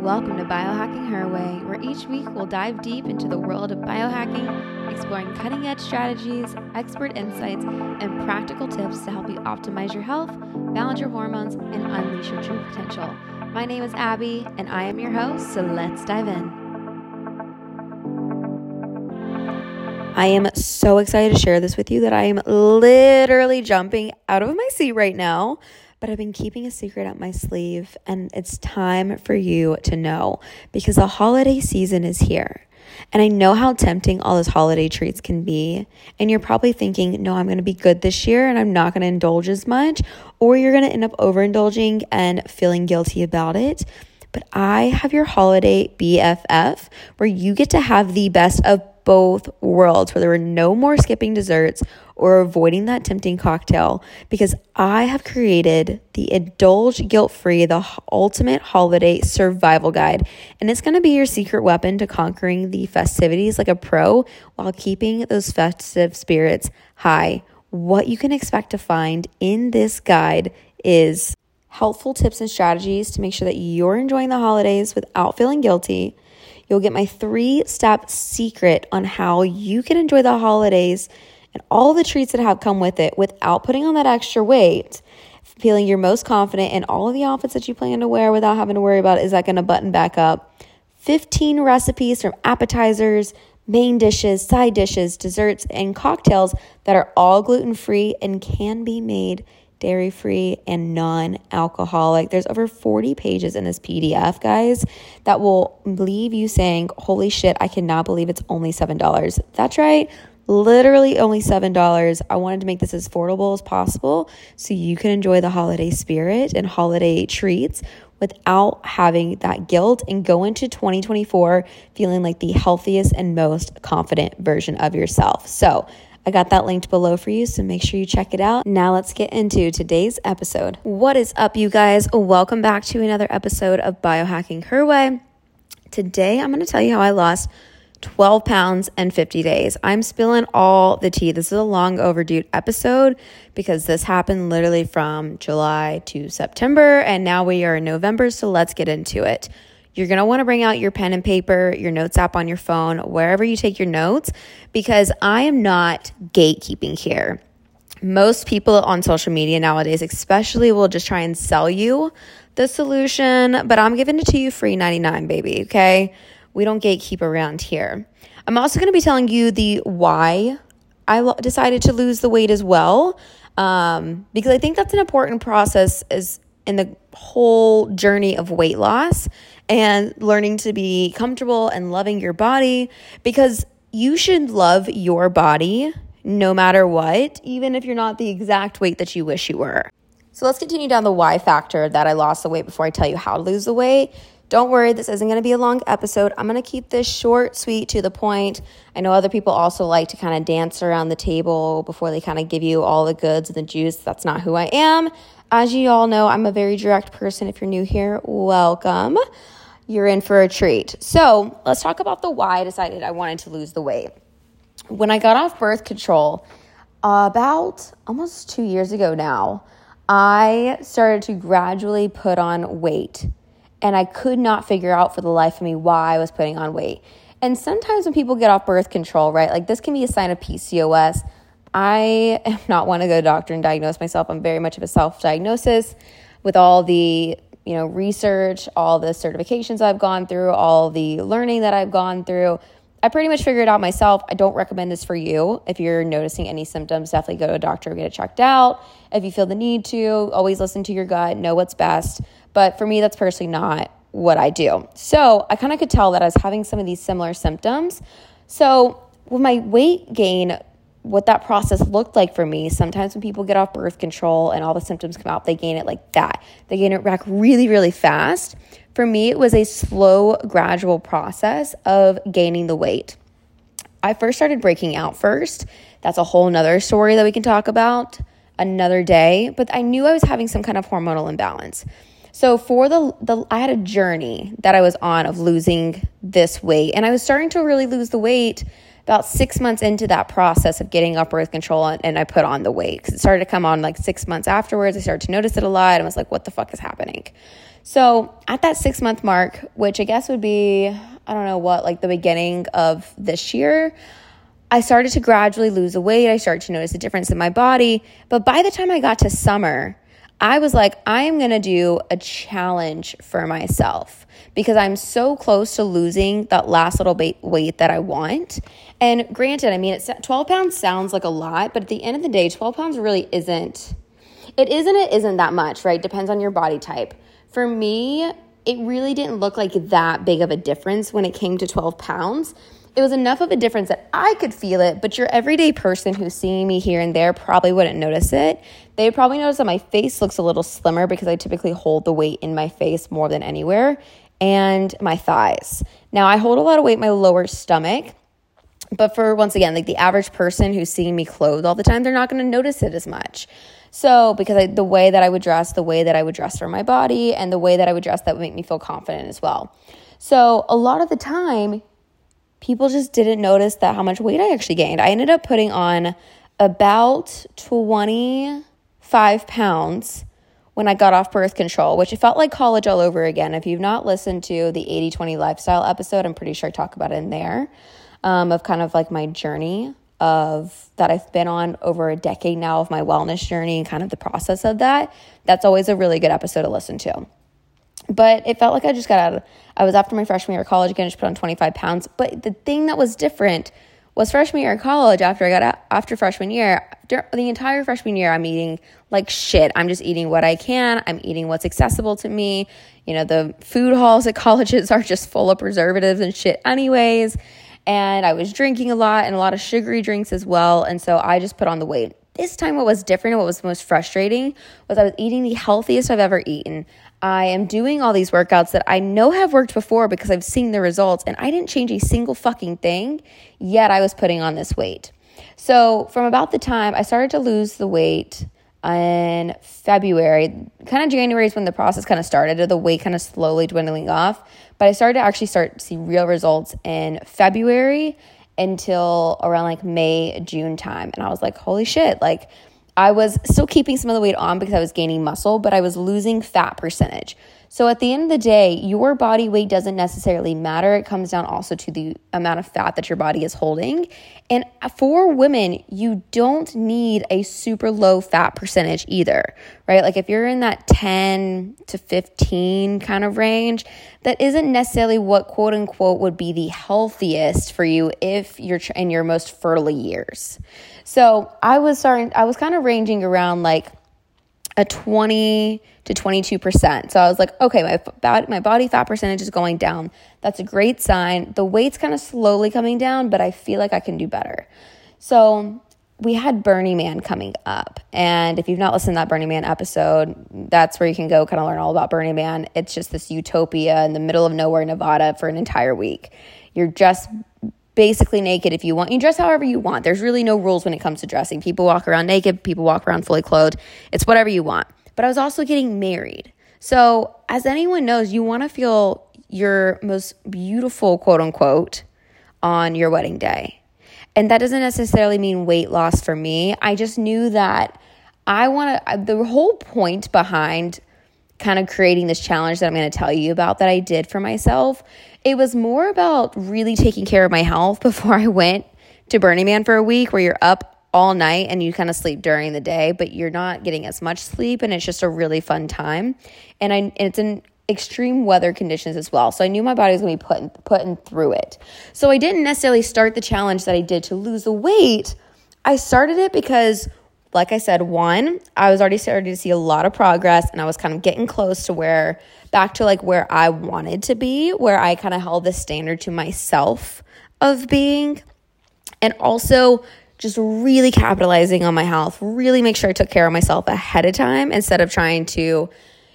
Welcome to Biohacking Her Way, where each week we'll dive deep into the world of biohacking, exploring cutting edge strategies, expert insights, and practical tips to help you optimize your health, balance your hormones, and unleash your true potential. My name is Abbey, and I am your host, so let's dive in. I am so excited to share this with you that I am literally jumping out of my seat right now but I've been keeping a secret up my sleeve, and it's time for you to know because the holiday season is here. And I know how tempting all those holiday treats can be. And you're probably thinking, no, I'm going to be good this year and I'm not going to indulge as much. Or you're going to end up overindulging and feeling guilty about it. But I have your holiday BFF where you get to have the best of both worlds where there were no more skipping desserts or avoiding that tempting cocktail because I have created the Indulge Guilt Free, the ultimate holiday survival guide. And it's going to be your secret weapon to conquering the festivities like a pro while keeping those festive spirits high. What you can expect to find in this guide is helpful tips and strategies to make sure that you're enjoying the holidays without feeling guilty. You'll get my three step secret on how you can enjoy the holidays and all the treats that have come with it without putting on that extra weight, feeling you're most confident in all of the outfits that you plan to wear without having to worry about is that going to button back up. 15 recipes from appetizers, main dishes, side dishes, desserts, and cocktails that are all gluten free and can be made dairy free and non alcoholic. There's over 40 pages in this PDF, guys, that will leave you saying, Holy shit, I cannot believe it's only $7. That's right literally only $7. I wanted to make this as affordable as possible so you can enjoy the holiday spirit and holiday treats without having that guilt and go into 2024 feeling like the healthiest and most confident version of yourself. So, I got that linked below for you, so make sure you check it out. Now, let's get into today's episode. What is up, you guys? Welcome back to another episode of Biohacking Her Way. Today, I'm going to tell you how I lost 12 pounds and 50 days. I'm spilling all the tea. This is a long overdue episode because this happened literally from July to September, and now we are in November, so let's get into it. You're going to want to bring out your pen and paper, your notes app on your phone, wherever you take your notes, because I am not gatekeeping here. Most people on social media nowadays, especially, will just try and sell you the solution, but I'm giving it to you free 99, baby, okay? We don't gatekeep around here. I'm also going to be telling you the why I lo- decided to lose the weight as well, um, because I think that's an important process as in the whole journey of weight loss and learning to be comfortable and loving your body because you should love your body no matter what, even if you're not the exact weight that you wish you were. So let's continue down the why factor that I lost the weight before I tell you how to lose the weight. Don't worry, this isn't going to be a long episode. I'm going to keep this short, sweet, to the point. I know other people also like to kind of dance around the table before they kind of give you all the goods and the juice. That's not who I am. As you all know, I'm a very direct person. If you're new here, welcome. You're in for a treat. So let's talk about the why I decided I wanted to lose the weight. When I got off birth control, about almost two years ago now, I started to gradually put on weight and I could not figure out for the life of me why I was putting on weight. And sometimes when people get off birth control, right, like this can be a sign of PCOS. I am not one to go to doctor and diagnose myself. I'm very much of a self diagnosis with all the you know research, all the certifications I've gone through, all the learning that I've gone through. I pretty much figured it out myself. I don't recommend this for you. If you're noticing any symptoms, definitely go to a doctor, get it checked out. If you feel the need to, always listen to your gut, know what's best. But for me, that's personally not what I do. So I kind of could tell that I was having some of these similar symptoms. So with my weight gain, what that process looked like for me, sometimes when people get off birth control and all the symptoms come out, they gain it like that. They gain it back really, really fast. For me, it was a slow, gradual process of gaining the weight. I first started breaking out first. That's a whole nother story that we can talk about another day, but I knew I was having some kind of hormonal imbalance. So for the the I had a journey that I was on of losing this weight and I was starting to really lose the weight about six months into that process of getting up birth control and, and I put on the weight because it started to come on like six months afterwards. I started to notice it a lot and I was like, what the fuck is happening? So at that six month mark, which I guess would be, I don't know what, like the beginning of this year, I started to gradually lose the weight. I started to notice a difference in my body. But by the time I got to summer, I was like, I am going to do a challenge for myself because I'm so close to losing that last little weight that I want. And granted, I mean, it's 12 pounds sounds like a lot, but at the end of the day, 12 pounds really isn't. It isn't, it isn't that much, right? Depends on your body type. For me, it really didn't look like that big of a difference when it came to 12 pounds it was enough of a difference that I could feel it, but your everyday person who's seeing me here and there probably wouldn't notice it. They would probably notice that my face looks a little slimmer because I typically hold the weight in my face more than anywhere, and my thighs. Now, I hold a lot of weight in my lower stomach, but for once again, like the average person who's seeing me clothed all the time, they're not going to notice it as much. So, because I, the way that I would dress, the way that I would dress for my body, and the way that I would dress that would make me feel confident as well. So, a lot of the time, people just didn't notice that how much weight I actually gained. I ended up putting on about 25 pounds when I got off birth control, which it felt like college all over again. If you've not listened to the 80 20 lifestyle episode, I'm pretty sure I talk about it in there um, of kind of like my journey of that I've been on over a decade now of my wellness journey and kind of the process of that. That's always a really good episode to listen to. But it felt like I just got out of, I was after my freshman year of college again, just put on 25 pounds. But the thing that was different was freshman year of college after I got out, after freshman year, the entire freshman year, I'm eating like shit. I'm just eating what I can. I'm eating what's accessible to me. You know, the food halls at colleges are just full of preservatives and shit, anyways. And I was drinking a lot and a lot of sugary drinks as well. And so I just put on the weight. This time, what was different, and what was most frustrating, was I was eating the healthiest I've ever eaten. I am doing all these workouts that I know have worked before because I've seen the results and I didn't change a single fucking thing, yet I was putting on this weight. So, from about the time I started to lose the weight in February, kind of January is when the process kind of started, the weight kind of slowly dwindling off. But I started to actually start to see real results in February until around like May, June time. And I was like, holy shit, like I was still keeping some of the weight on because I was gaining muscle, but I was losing fat percentage. So at the end of the day, your body weight doesn't necessarily matter. It comes down also to the amount of fat that your body is holding. And for women, you don't need a super low fat percentage either, right? Like if you're in that 10 to 15 kind of range, that isn't necessarily what quote unquote would be the healthiest for you if you're in your most fertile years. So I was starting, I was kind of ranging around like a 20 to 22%. So I was like, okay, my, my body fat percentage is going down. That's a great sign. The weight's kind of slowly coming down, but I feel like I can do better. So we had Burning Man coming up. And if you've not listened to that Burning Man episode, that's where you can go kind of learn all about Burning Man. It's just this utopia in the middle of nowhere, Nevada for an entire week. You're just basically naked if you want. You dress however you want. There's really no rules when it comes to dressing. People walk around naked, people walk around fully clothed. It's whatever you want. But I was also getting married. So, as anyone knows, you want to feel your most beautiful, quote unquote, on your wedding day. And that doesn't necessarily mean weight loss for me. I just knew that I want to, the whole point behind kind of creating this challenge that I'm going to tell you about that I did for myself it was more about really taking care of my health before I went to Burning Man for a week where you're up all night and you kind of sleep during the day, but you're not getting as much sleep and it's just a really fun time. And I and it's in extreme weather conditions as well. So I knew my body was going to be putting putting through it. So I didn't necessarily start the challenge that I did to lose the weight. I started it because like I said, one, I was already starting to see a lot of progress and I was kind of getting close to where back to like where I wanted to be, where I kind of held the standard to myself of being. And also just really capitalizing on my health, really make sure I took care of myself ahead of time instead of trying to,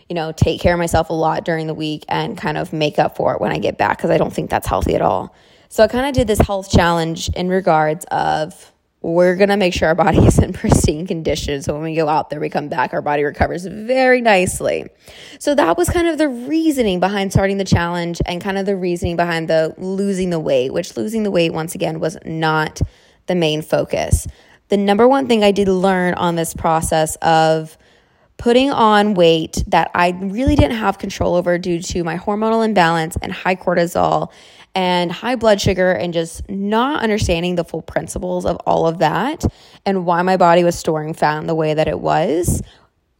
you know, take care of myself a lot during the week and kind of make up for it when I get back because I don't think that's healthy at all. So I kind of did this health challenge in regards of we're going to make sure our body is in pristine condition. So when we go out there, we come back, our body recovers very nicely. So that was kind of the reasoning behind starting the challenge and kind of the reasoning behind the losing the weight, which losing the weight, once again, was not the main focus. The number one thing I did learn on this process of putting on weight that I really didn't have control over due to my hormonal imbalance and high cortisol and high blood sugar and just not understanding the full principles of all of that and why my body was storing fat in the way that it was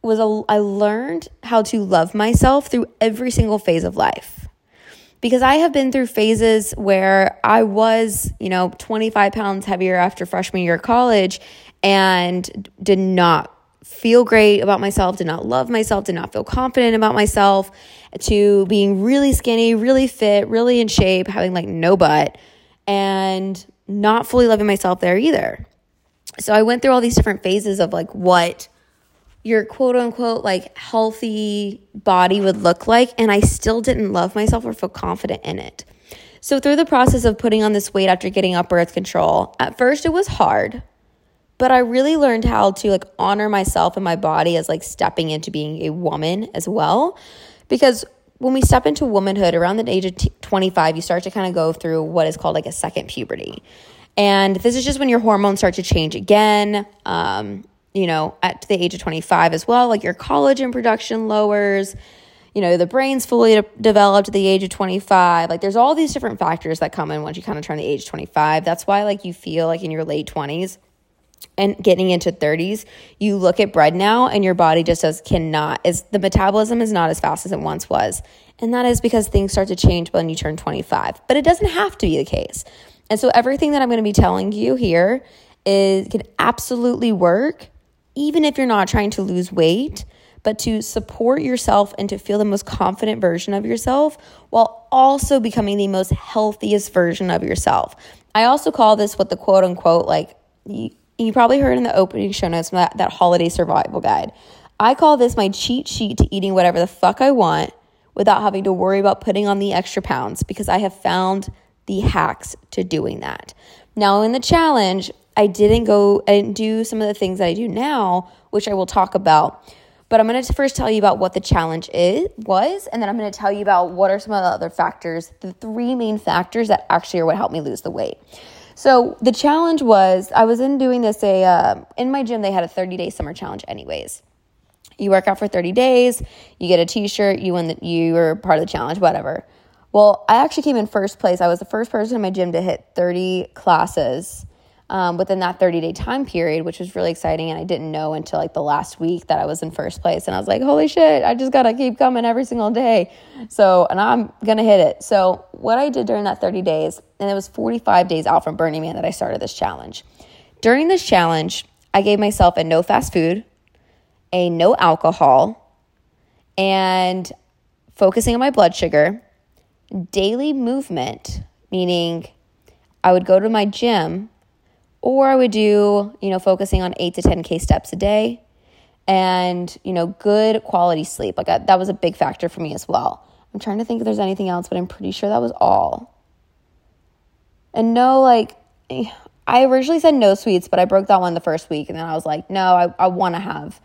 was a, I learned how to love myself through every single phase of life. Because I have been through phases where I was, you know, 25 pounds heavier after freshman year of college and did not feel great about myself, did not love myself, did not feel confident about myself, to being really skinny, really fit, really in shape, having like no butt, and not fully loving myself there either. So I went through all these different phases of like what your quote unquote like healthy body would look like, and I still didn't love myself or feel confident in it. So, through the process of putting on this weight after getting up birth control, at first it was hard but I really learned how to like honor myself and my body as like stepping into being a woman as well. Because when we step into womanhood around the age of t- 25, you start to kind of go through what is called like a second puberty. And this is just when your hormones start to change again. Um, you know, at the age of 25 as well, like your collagen production lowers, you know, the brain's fully de- developed at the age of 25. Like there's all these different factors that come in once you kind of turn the age 25. That's why like you feel like in your late 20s, and getting into 30s, you look at bread now and your body just says cannot is the metabolism is not as fast as it once was. And that is because things start to change when you turn 25. But it doesn't have to be the case. And so everything that I'm going to be telling you here is can absolutely work even if you're not trying to lose weight, but to support yourself and to feel the most confident version of yourself while also becoming the most healthiest version of yourself. I also call this what the quote unquote like you probably heard in the opening show notes that, that holiday survival guide. I call this my cheat sheet to eating whatever the fuck I want without having to worry about putting on the extra pounds because I have found the hacks to doing that. Now, in the challenge, I didn't go and do some of the things that I do now, which I will talk about. But I'm going to first tell you about what the challenge is was, and then I'm going to tell you about what are some of the other factors, the three main factors that actually are what helped me lose the weight. So the challenge was I was in doing this a uh, in my gym they had a 30 day summer challenge anyways. You work out for 30 days, you get a t-shirt, you win the, you were part of the challenge, whatever. Well, I actually came in first place. I was the first person in my gym to hit 30 classes um, within that 30 day time period, which was really exciting. And I didn't know until like the last week that I was in first place. And I was like, holy shit, I just got to keep coming every single day. So, and I'm going to hit it. So, what I did during that 30 days, and it was 45 days out from Burning Man that I started this challenge. During this challenge, I gave myself a no fast food, a no alcohol, and focusing on my blood sugar, daily movement, meaning I would go to my gym or I would do, you know, focusing on eight to 10K steps a day and, you know, good quality sleep. Like I, that was a big factor for me as well. I'm trying to think if there's anything else, but I'm pretty sure that was all. And no, like, I originally said no sweets, but I broke that one the first week. And then I was like, no, I, I want to have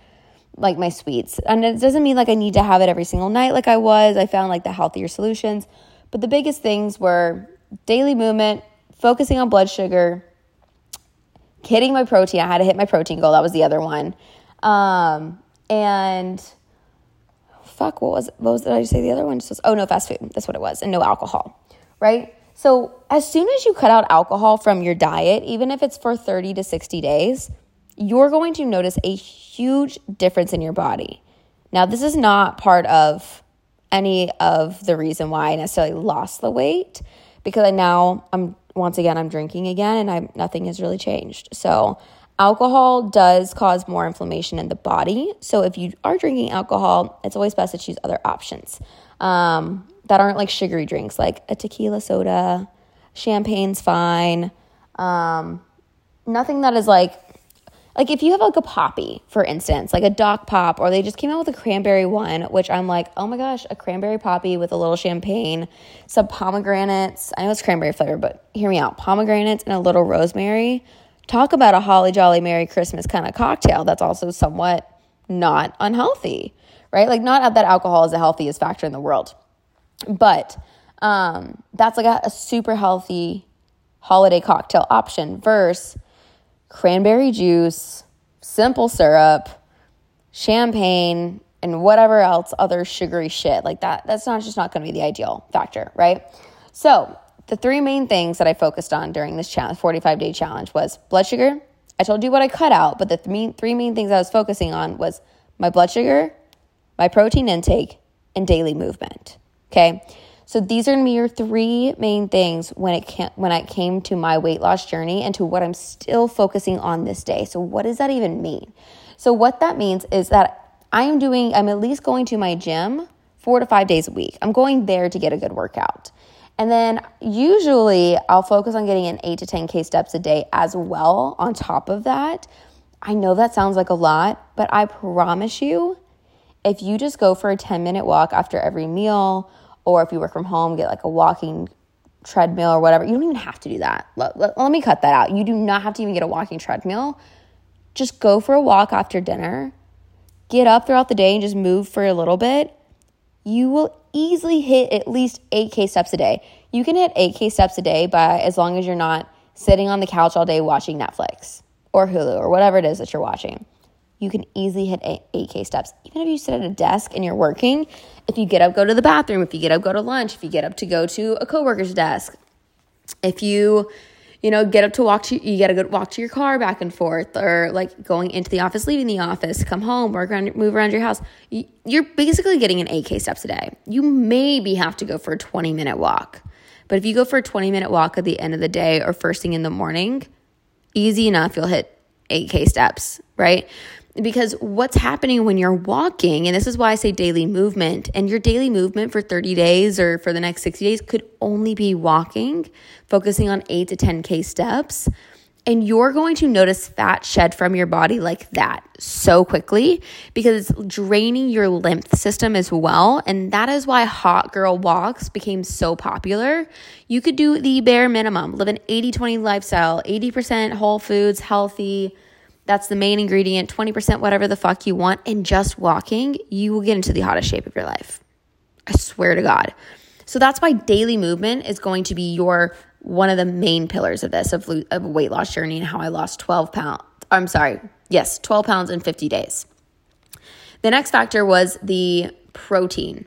like my sweets. And it doesn't mean like I need to have it every single night like I was. I found like the healthier solutions. But the biggest things were daily movement, focusing on blood sugar, hitting my protein. I had to hit my protein goal. That was the other one. Um, and fuck, what was what was did I say the other one? Just oh no, fast food. That's what it was, and no alcohol, right? So as soon as you cut out alcohol from your diet, even if it's for 30 to 60 days, you're going to notice a huge difference in your body. Now, this is not part of any of the reason why I necessarily lost the weight because I now I'm once again I'm drinking again and I nothing has really changed. So alcohol does cause more inflammation in the body. So if you are drinking alcohol, it's always best to choose other options um, that aren't like sugary drinks, like a tequila soda, champagne's fine. Um, nothing that is like like if you have like a Poppi, for instance, like a doc pop, or they just came out with a cranberry one, which I'm like, oh my gosh, a cranberry Poppi with a little champagne, some pomegranates. I know it's cranberry flavor, but hear me out. Pomegranates and a little rosemary. Talk about a holly jolly Merry Christmas kind of cocktail that's also somewhat not unhealthy, right? Like, not that alcohol is the healthiest factor in the world, but um, that's like a, a super healthy holiday cocktail option versus cranberry juice, simple syrup, champagne, and whatever else other sugary shit like that. That's not just not going to be the ideal factor, right? So, the three main things that I focused on during this challenge, 45 day challenge was blood sugar. I told you what I cut out, but the th- three main things I was focusing on was my blood sugar, my protein intake, and daily movement. Okay. So these are your three main things when it can, when it came to my weight loss journey and to what I'm still focusing on this day. So what does that even mean? So what that means is that I am doing I'm at least going to my gym 4 to 5 days a week. I'm going there to get a good workout. And then usually I'll focus on getting an 8 to 10k steps a day as well on top of that. I know that sounds like a lot, but I promise you if you just go for a 10 minute walk after every meal or if you work from home, get like a walking treadmill or whatever. You don't even have to do that. Let, let, let, me cut that out. You do not have to even get a walking treadmill. Just go for a walk after dinner. Get up throughout the day and just move for a little bit. You will easily hit at least 8K steps a day. You can hit 8K steps a day by as long as you're not sitting on the couch all day watching Netflix or Hulu or whatever it is that you're watching you can easily hit 8K steps. Even if you sit at a desk and you're working, if you get up, go to the bathroom, if you get up, go to lunch, if you get up to go to a coworker's desk, if you, you know, get up to walk to, you get a good walk to your car back and forth, or like going into the office, leaving the office, come home, work around, move around your house. You're basically getting an 8K steps a day. You maybe have to go for a 20 minute walk. But if you go for a 20 minute walk at the end of the day or first thing in the morning, easy enough, you'll hit 8K steps, right? Because what's happening when you're walking, and this is why I say daily movement, and your daily movement for 30 days or for the next 60 days could only be walking, focusing on 8 to 10K steps. And you're going to notice fat shed from your body like that so quickly because it's draining your lymph system as well. And that is why hot girl walks became so popular. You could do the bare minimum, live an 80 20 lifestyle, 80% whole foods, healthy that's the main ingredient, 20% whatever the fuck you want. And just walking, you will get into the hottest shape of your life. I swear to God. So that's why daily movement is going to be your one of the main pillars of this of, of weight loss journey and how I lost 12 pounds. I'm sorry. Yes, 12 pounds in 50 days. The next factor was the protein,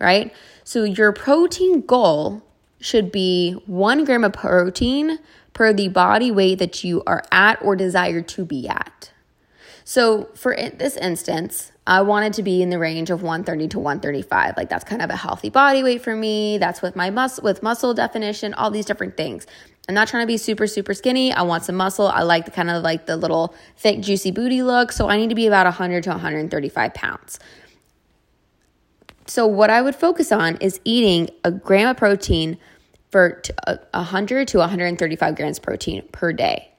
right? So your protein goal should be one gram of protein per the body weight that you are at or desire to be at. So, for this instance, I wanted to be in the range of 130 to 135. Like that's kind of a healthy body weight for me. That's with my muscle with muscle definition, all these different things. I'm not trying to be super super skinny. I want some muscle. I like the kind of like the little thick juicy booty look. So I need to be about 100 to 135 pounds. So what I would focus on is eating a gram of protein for 100 to uh, 135 grams protein per day.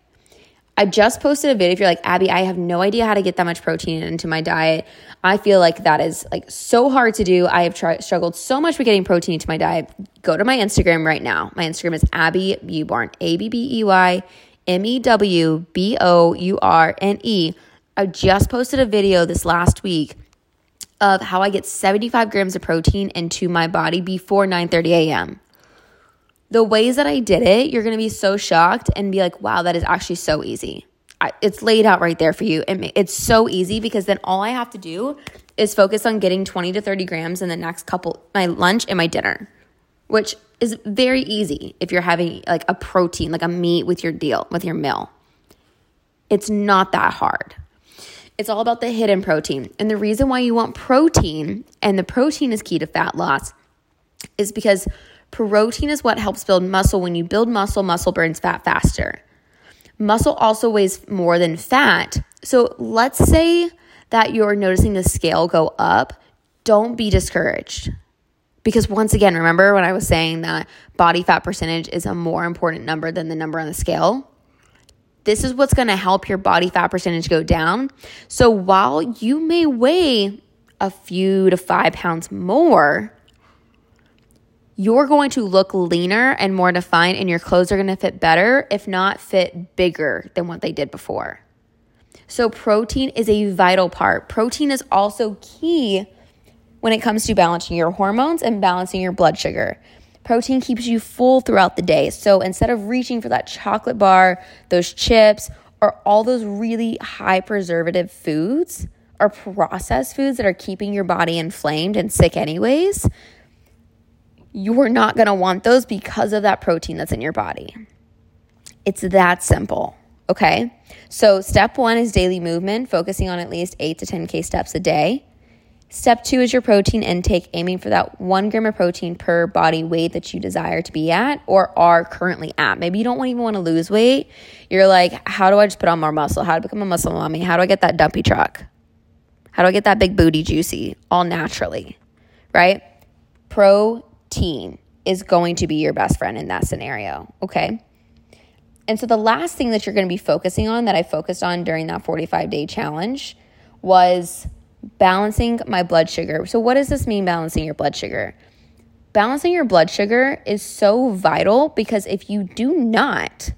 I just posted a video. If you're like, Abbey, I have no idea how to get that much protein into my diet. I feel like that is like so hard to do. I have struggled so much with getting protein into my diet. Go to my Instagram right now. My Instagram is Abbey Mewbourne, A B B E Y M E W B O U R N E. I just posted a video this last week of how I get 75 grams of protein into my body before 9 30 a.m the ways that I did it, you're going to be so shocked and be like, wow, that is actually so easy. I, it's laid out right there for you. It, it's so easy because then all I have to do is focus on getting 20 to 30 grams in the next couple, my lunch and my dinner, which is very easy if you're having like a protein, like a meat with your deal, with your meal. It's not that hard. It's all about the hidden protein. And the reason why you want protein, and the protein is key to fat loss, is because Protein is what helps build muscle. When you build muscle, muscle burns fat faster. Muscle also weighs more than fat. So let's say that you're noticing the scale go up. Don't be discouraged. Because once again, remember when I was saying that body fat percentage is a more important number than the number on the scale? This is what's going to help your body fat percentage go down. So while you may weigh a few to five pounds more, you're going to look leaner and more defined, and your clothes are going to fit better, if not fit bigger than what they did before. So, protein is a vital part. Protein is also key when it comes to balancing your hormones and balancing your blood sugar. Protein keeps you full throughout the day. So, instead of reaching for that chocolate bar, those chips, or all those really high preservative foods or processed foods that are keeping your body inflamed and sick, anyways, you're not going to want those because of that protein that's in your body. It's that simple. Okay. So, step one is daily movement, focusing on at least eight to 10K steps a day. Step two is your protein intake, aiming for that one gram of protein per body weight that you desire to be at or are currently at. Maybe you don't even want to lose weight. You're like, how do I just put on more muscle? How to become a muscle mommy? How do I get that dumpy truck? How do I get that big booty juicy all naturally? Right? Protein is going to be your best friend in that scenario. Okay. And so the last thing that you're going to be focusing on that I focused on during that 45 day challenge was balancing my blood sugar. So, what does this mean, balancing your blood sugar? Balancing your blood sugar is so vital because if you do not,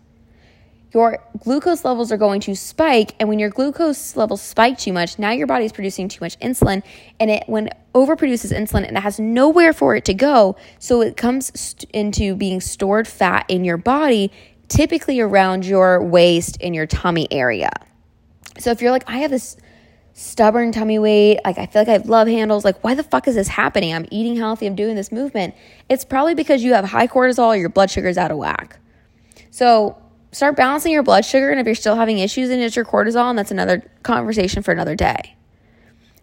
your glucose levels are going to spike. And when your glucose levels spike too much, now your body is producing too much insulin. And it, when overproduces insulin, and it has nowhere for it to go. So it comes st- into being stored fat in your body, typically around your waist and your tummy area. So if you're like, I have this stubborn tummy weight. Like, I feel like I have love handles. Like, why the fuck is this happening? I'm eating healthy, I'm doing this movement. It's probably because you have high cortisol, your blood sugar is out of whack. So, start balancing your blood sugar. And if you're still having issues and it's your cortisol, and that's another conversation for another day.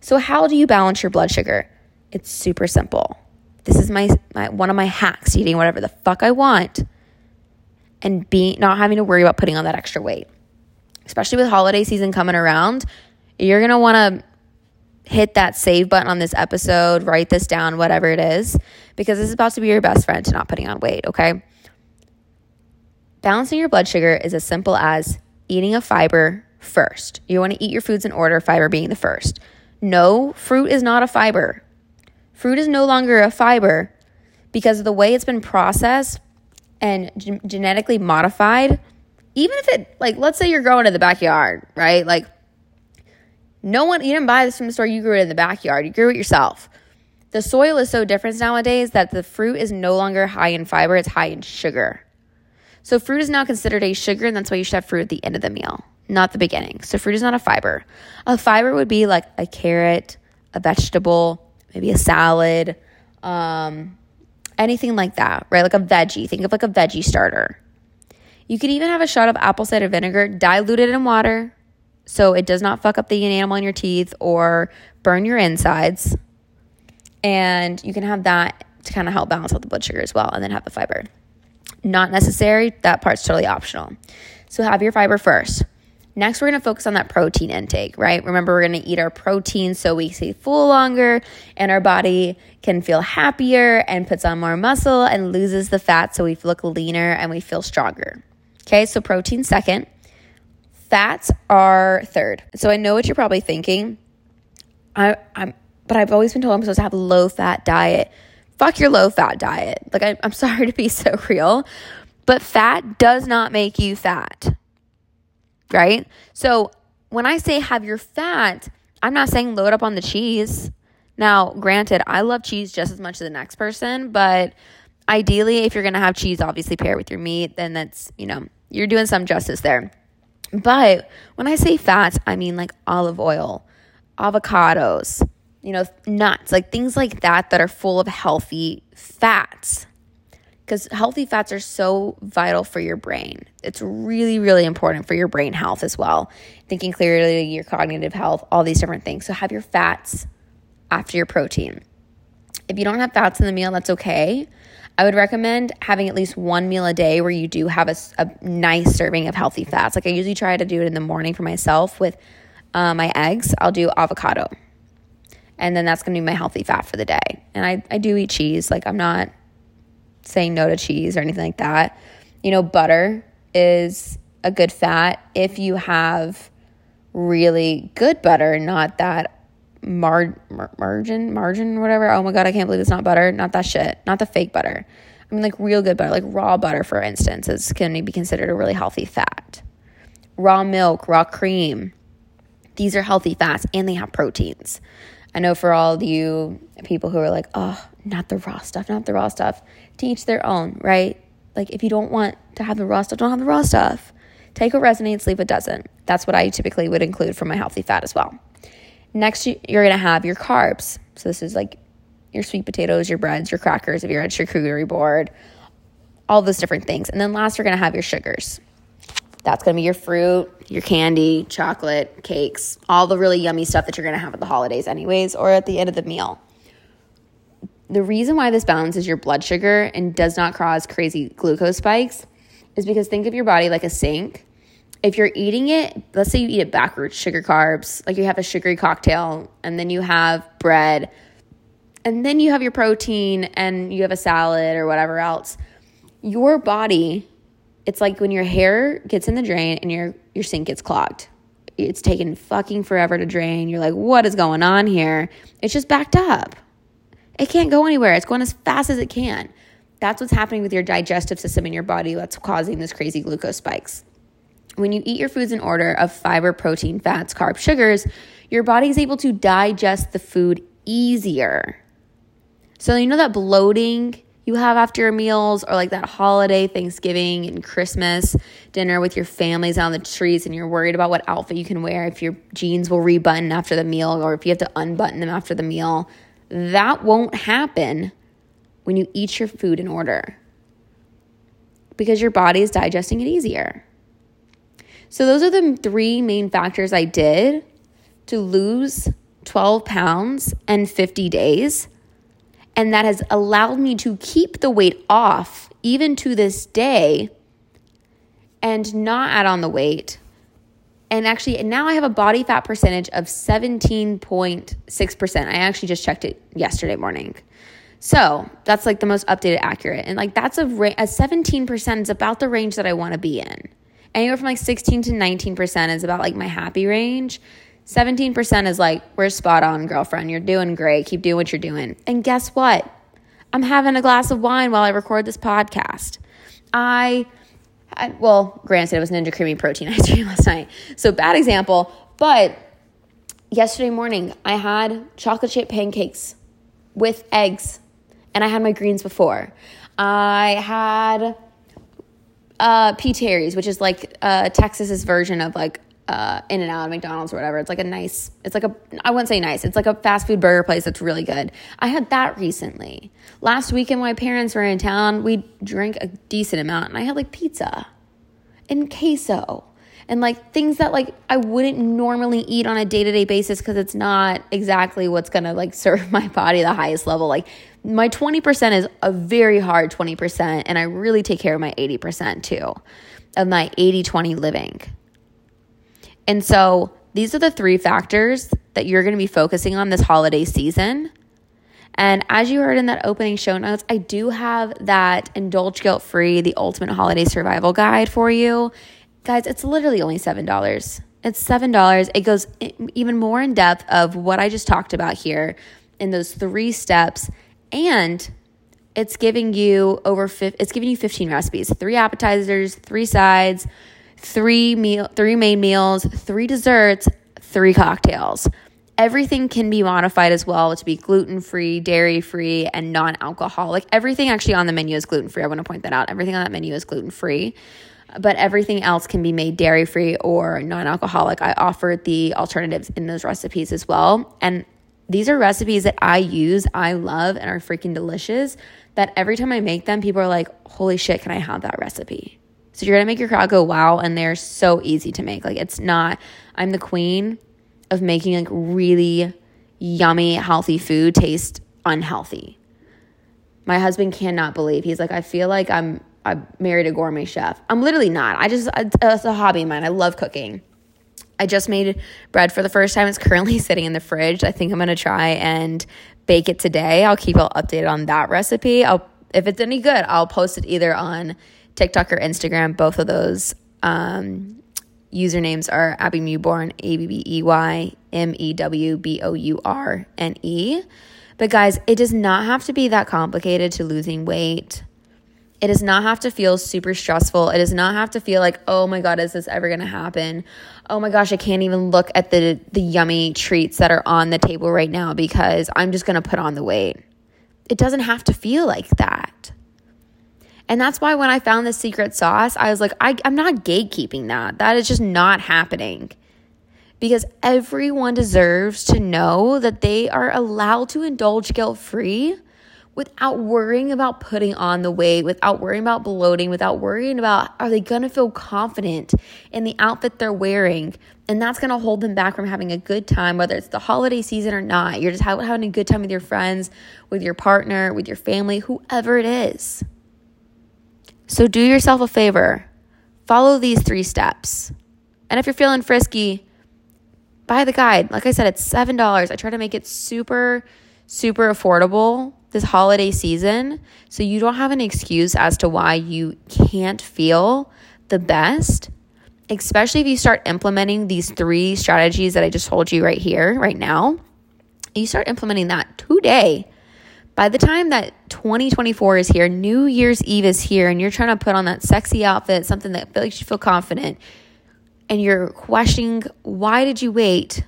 So, how do you balance your blood sugar? It's super simple. This is my, my one of my hacks, eating whatever the fuck I want and be not having to worry about putting on that extra weight. Especially with holiday season coming around, you're going to want to hit that save button on this episode, write this down, whatever it is, because this is about to be your best friend to not putting on weight, okay? Balancing your blood sugar is as simple as eating a fiber first. You want to eat your foods in order, fiber being the first. No, fruit is not a fiber. Fruit is no longer a fiber because of the way it's been processed and genetically modified. Even if it, like, let's say you're growing in the backyard, right? Like, no one, you didn't buy this from the store, you grew it in the backyard, you grew it yourself. The soil is so different nowadays that the fruit is no longer high in fiber, it's high in sugar. So, fruit is now considered a sugar, and that's why you should have fruit at the end of the meal, not the beginning. So, fruit is not a fiber. A fiber would be like a carrot, a vegetable, maybe a salad, um, anything like that, right? Like a veggie. Think of like a veggie starter. You could even have a shot of apple cider vinegar diluted in water, so it does not fuck up the enamel in your teeth or burn your insides. And you can have that to kind of help balance out the blood sugar as well, and then have the fiber. Not necessary, that part's totally optional. So have your fiber first. Next, we're gonna focus on that protein intake, right? Remember, we're gonna eat our protein so we stay full longer and our body can feel happier and puts on more muscle and loses the fat so we look leaner and we feel stronger. Okay, so protein second. Fats are third. So I know what you're probably thinking. I, I'm, but I've always been told I'm supposed to have a low fat diet. Fuck your low fat diet. Like I, I'm sorry to be so real, but fat does not make you fat, right? So when I say have your fat, I'm not saying load up on the cheese. Now, granted, I love cheese just as much as the next person, but ideally, if you're gonna have cheese, obviously pair it with your meat, then that's, you know, you're doing some justice there. But when I say fats, I mean like olive oil, avocados, you know, nuts, like things like that that are full of healthy fats. Because healthy fats are so vital for your brain. It's really, really important for your brain health as well. Thinking clearly, your cognitive health, all these different things. So have your fats after your protein. If you don't have fats in the meal, that's okay. I would recommend having at least one meal a day where you do have a, a nice serving of healthy fats. Like I usually try to do it in the morning for myself with uh, my eggs. I'll do avocado. And then that's going to be my healthy fat for the day. And I, I do eat cheese. Like I'm not saying no to cheese or anything like that. You know, butter is a good fat if you have really good butter, not that mar- mar- margin, margin, whatever. Oh my God, I can't believe it's not butter. Not that shit. Not the fake butter. I mean, like real good butter, like raw butter, for instance, is going to be considered a really healthy fat. Raw milk, raw cream. These are healthy fats and they have proteins. I know for all you people who are like, oh, not the raw stuff, not the raw stuff, to each their own, right? Like, if you don't want to have the raw stuff, don't have the raw stuff. Take what resonates, leave what doesn't. That's what I typically would include for my healthy fat as well. Next, you're gonna have your carbs. So, this is like your sweet potatoes, your breads, your crackers, if you're at charcuterie board, all those different things. And then last, you're gonna have your sugars. That's gonna be your fruit, your candy, chocolate, cakes, all the really yummy stuff that you're gonna have at the holidays, anyways, or at the end of the meal. The reason why this balances your blood sugar and does not cause crazy glucose spikes is because think of your body like a sink. If you're eating it, let's say you eat it backwards, sugar carbs, like you have a sugary cocktail, and then you have bread, and then you have your protein, and you have a salad or whatever else. Your body, it's like when your hair gets in the drain and your, your sink gets clogged. It's taken fucking forever to drain. You're like, what is going on here? It's just backed up. It can't go anywhere. It's going as fast as it can. That's what's happening with your digestive system in your body that's causing this crazy glucose spikes. When you eat your foods in order of fiber, protein, fats, carbs, sugars, your body is able to digest the food easier. So, you know that bloating you have after your meals, or like that holiday, Thanksgiving, and Christmas dinner with your families on the trees, and you're worried about what outfit you can wear, if your jeans will rebutton after the meal, or if you have to unbutton them after the meal. That won't happen when you eat your food in order because your body is digesting it easier. So, those are the three main factors I did to lose 12 pounds in 50 days. And that has allowed me to keep the weight off even to this day and not add on the weight. And actually, now I have a body fat percentage of 17.6%. I actually just checked it yesterday morning. So that's like the most updated, accurate. And like that's a, a 17% is about the range that I want to be in. Anywhere from like 16 to 19% is about like my happy range. 17% is like, we're spot on, girlfriend. You're doing great. Keep doing what you're doing. And guess what? I'm having a glass of wine while I record this podcast. I, I well, granted, it was Ninja Creami Protein ice cream last night. So bad example. But yesterday morning, I had chocolate chip pancakes with eggs and I had my greens before. I had uh, P. Terry's, which is like uh, Texas's version of like uh, In and Out, McDonald's, or whatever. It's like a nice, it's like a, I wouldn't say nice, it's like a fast food burger place that's really good. I had that recently. Last weekend, my parents were in town, we drank a decent amount, and I had like pizza and queso and like things that like I wouldn't normally eat on a day-to-day basis because it's not exactly what's gonna like serve my body the highest level. Like my 20% is a very hard 20%, and I really take care of my 80% too, of my 80-20 living. And so these are the three factors that you're gonna be focusing on this holiday season. And as you heard in that opening show notes, I do have that Indulge Guilt Free, the Ultimate Holiday Survival Guide for you. Guys, it's literally only $7. It's $7. It goes even more in depth of what I just talked about here in those three steps. And it's giving you over, it's giving you 15 recipes, three appetizers, three sides, three meal, three main meals, three desserts, three cocktails. Everything can be modified as well to be gluten free, dairy free, and non alcoholic. Everything actually on the menu is gluten free. I want to point that out. Everything on that menu is gluten free, but everything else can be made dairy free or non alcoholic. I offer the alternatives in those recipes as well. And these are recipes that I use, I love, and are freaking delicious. That every time I make them, people are like, holy shit, can I have that recipe? So you're gonna make your crowd go wow, and they're so easy to make. Like, it's not, I'm the queen of making like really yummy, healthy food taste unhealthy. My husband cannot believe. He's like, I feel like I'm I married a gourmet chef. I'm literally not. I just it's a hobby of mine. I love cooking. I just made bread for the first time. It's currently sitting in the fridge. I think I'm gonna try and bake it today. I'll keep all updated on that recipe. I'll if it's any good, I'll post it either on TikTok or Instagram. Both of those um, usernames are Abbey Mewbourne, A B B E Y M E W B O U R N E. But guys, it does not have to be that complicated to losing weight. It does not have to feel super stressful. It does not have to feel like, oh my God, is this ever gonna happen? Oh my gosh, I can't even look at the the yummy treats that are on the table right now because I'm just gonna put on the weight. It doesn't have to feel like that. And that's why when I found the secret sauce, I was like, I, I'm not gatekeeping that. That is just not happening. Because everyone deserves to know that they are allowed to indulge guilt free without worrying about putting on the weight, without worrying about bloating, without worrying about are they gonna feel confident in the outfit they're wearing. And that's gonna hold them back from having a good time, whether it's the holiday season or not. You're just having a good time with your friends, with your partner, with your family, whoever it is. So do yourself a favor, follow these three steps. And if you're feeling frisky, buy the guide. Like I said, it's $7. I try to make it super, super affordable this holiday season so you don't have an excuse as to why you can't feel the best, especially if you start implementing these three strategies that I just told you right here, right now. You start implementing that today. By the time that 2024 is here, New Year's Eve is here, and you're trying to put on that sexy outfit, something that makes you feel confident, and you're questioning, why did you wait?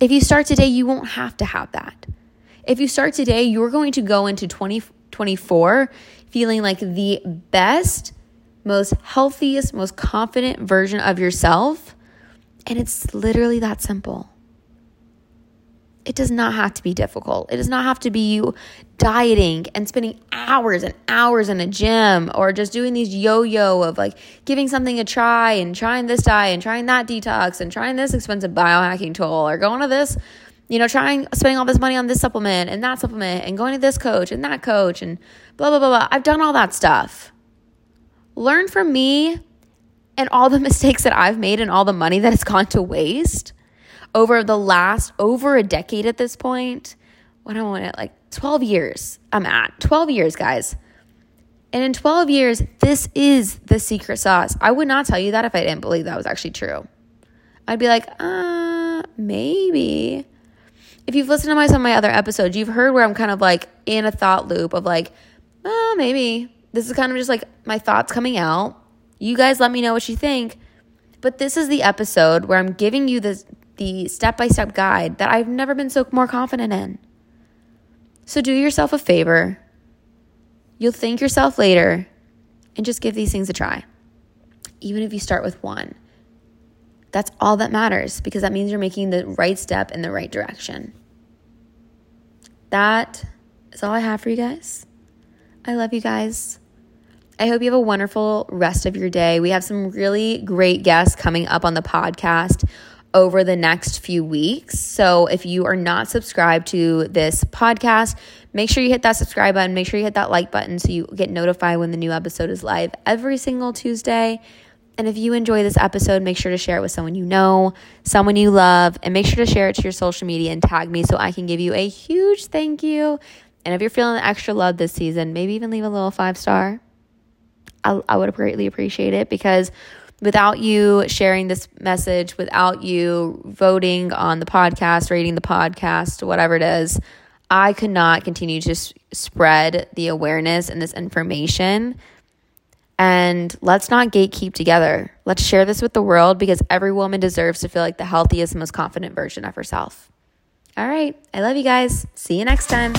If you start today, you won't have to have that. If you start today, you're going to go into 2024 feeling like the best, most healthiest, most confident version of yourself. And it's literally that simple. It does not have to be difficult. It does not have to be you dieting and spending hours and hours in a gym or just doing these yo yo of like giving something a try and trying this diet and trying that detox and trying this expensive biohacking tool or going to this, you know, trying spending all this money on this supplement and that supplement and going to this coach and that coach and blah, blah, blah, blah. I've done all that stuff. Learn from me and all the mistakes that I've made and all the money that has gone to waste over the last over a decade at this point. What I want it like 12 years. I'm at 12 years, guys. And in 12 years, this is the secret sauce. I would not tell you that if I didn't believe that was actually true. I'd be like, uh, maybe. If you've listened to my some of my other episodes, you've heard where I'm kind of like in a thought loop of like, oh, maybe. This is kind of just like my thoughts coming out. You guys let me know what you think. But this is the episode where I'm giving you this the step by step guide that I've never been so more confident in. So do yourself a favor. You'll thank yourself later and just give these things a try. Even if you start with one, that's all that matters because that means you're making the right step in the right direction. That is all I have for you guys. I love you guys. I hope you have a wonderful rest of your day. We have some really great guests coming up on the podcast over the next few weeks. So if you are not subscribed to this podcast, make sure you hit that subscribe button, make sure you hit that like button so you get notified when the new episode is live every single Tuesday. And if you enjoy this episode, make sure to share it with someone you know, someone you love, and make sure to share it to your social media and tag me so I can give you a huge thank you. And if you're feeling extra love this season, maybe even leave a little five star. I, I would greatly appreciate it because without you sharing this message, without you voting on the podcast, rating the podcast, whatever it is, I could not continue to spread the awareness and this information. And let's not gatekeep together. Let's share this with the world because every woman deserves to feel like the healthiest, most confident version of herself. All right. I love you guys. See you next time.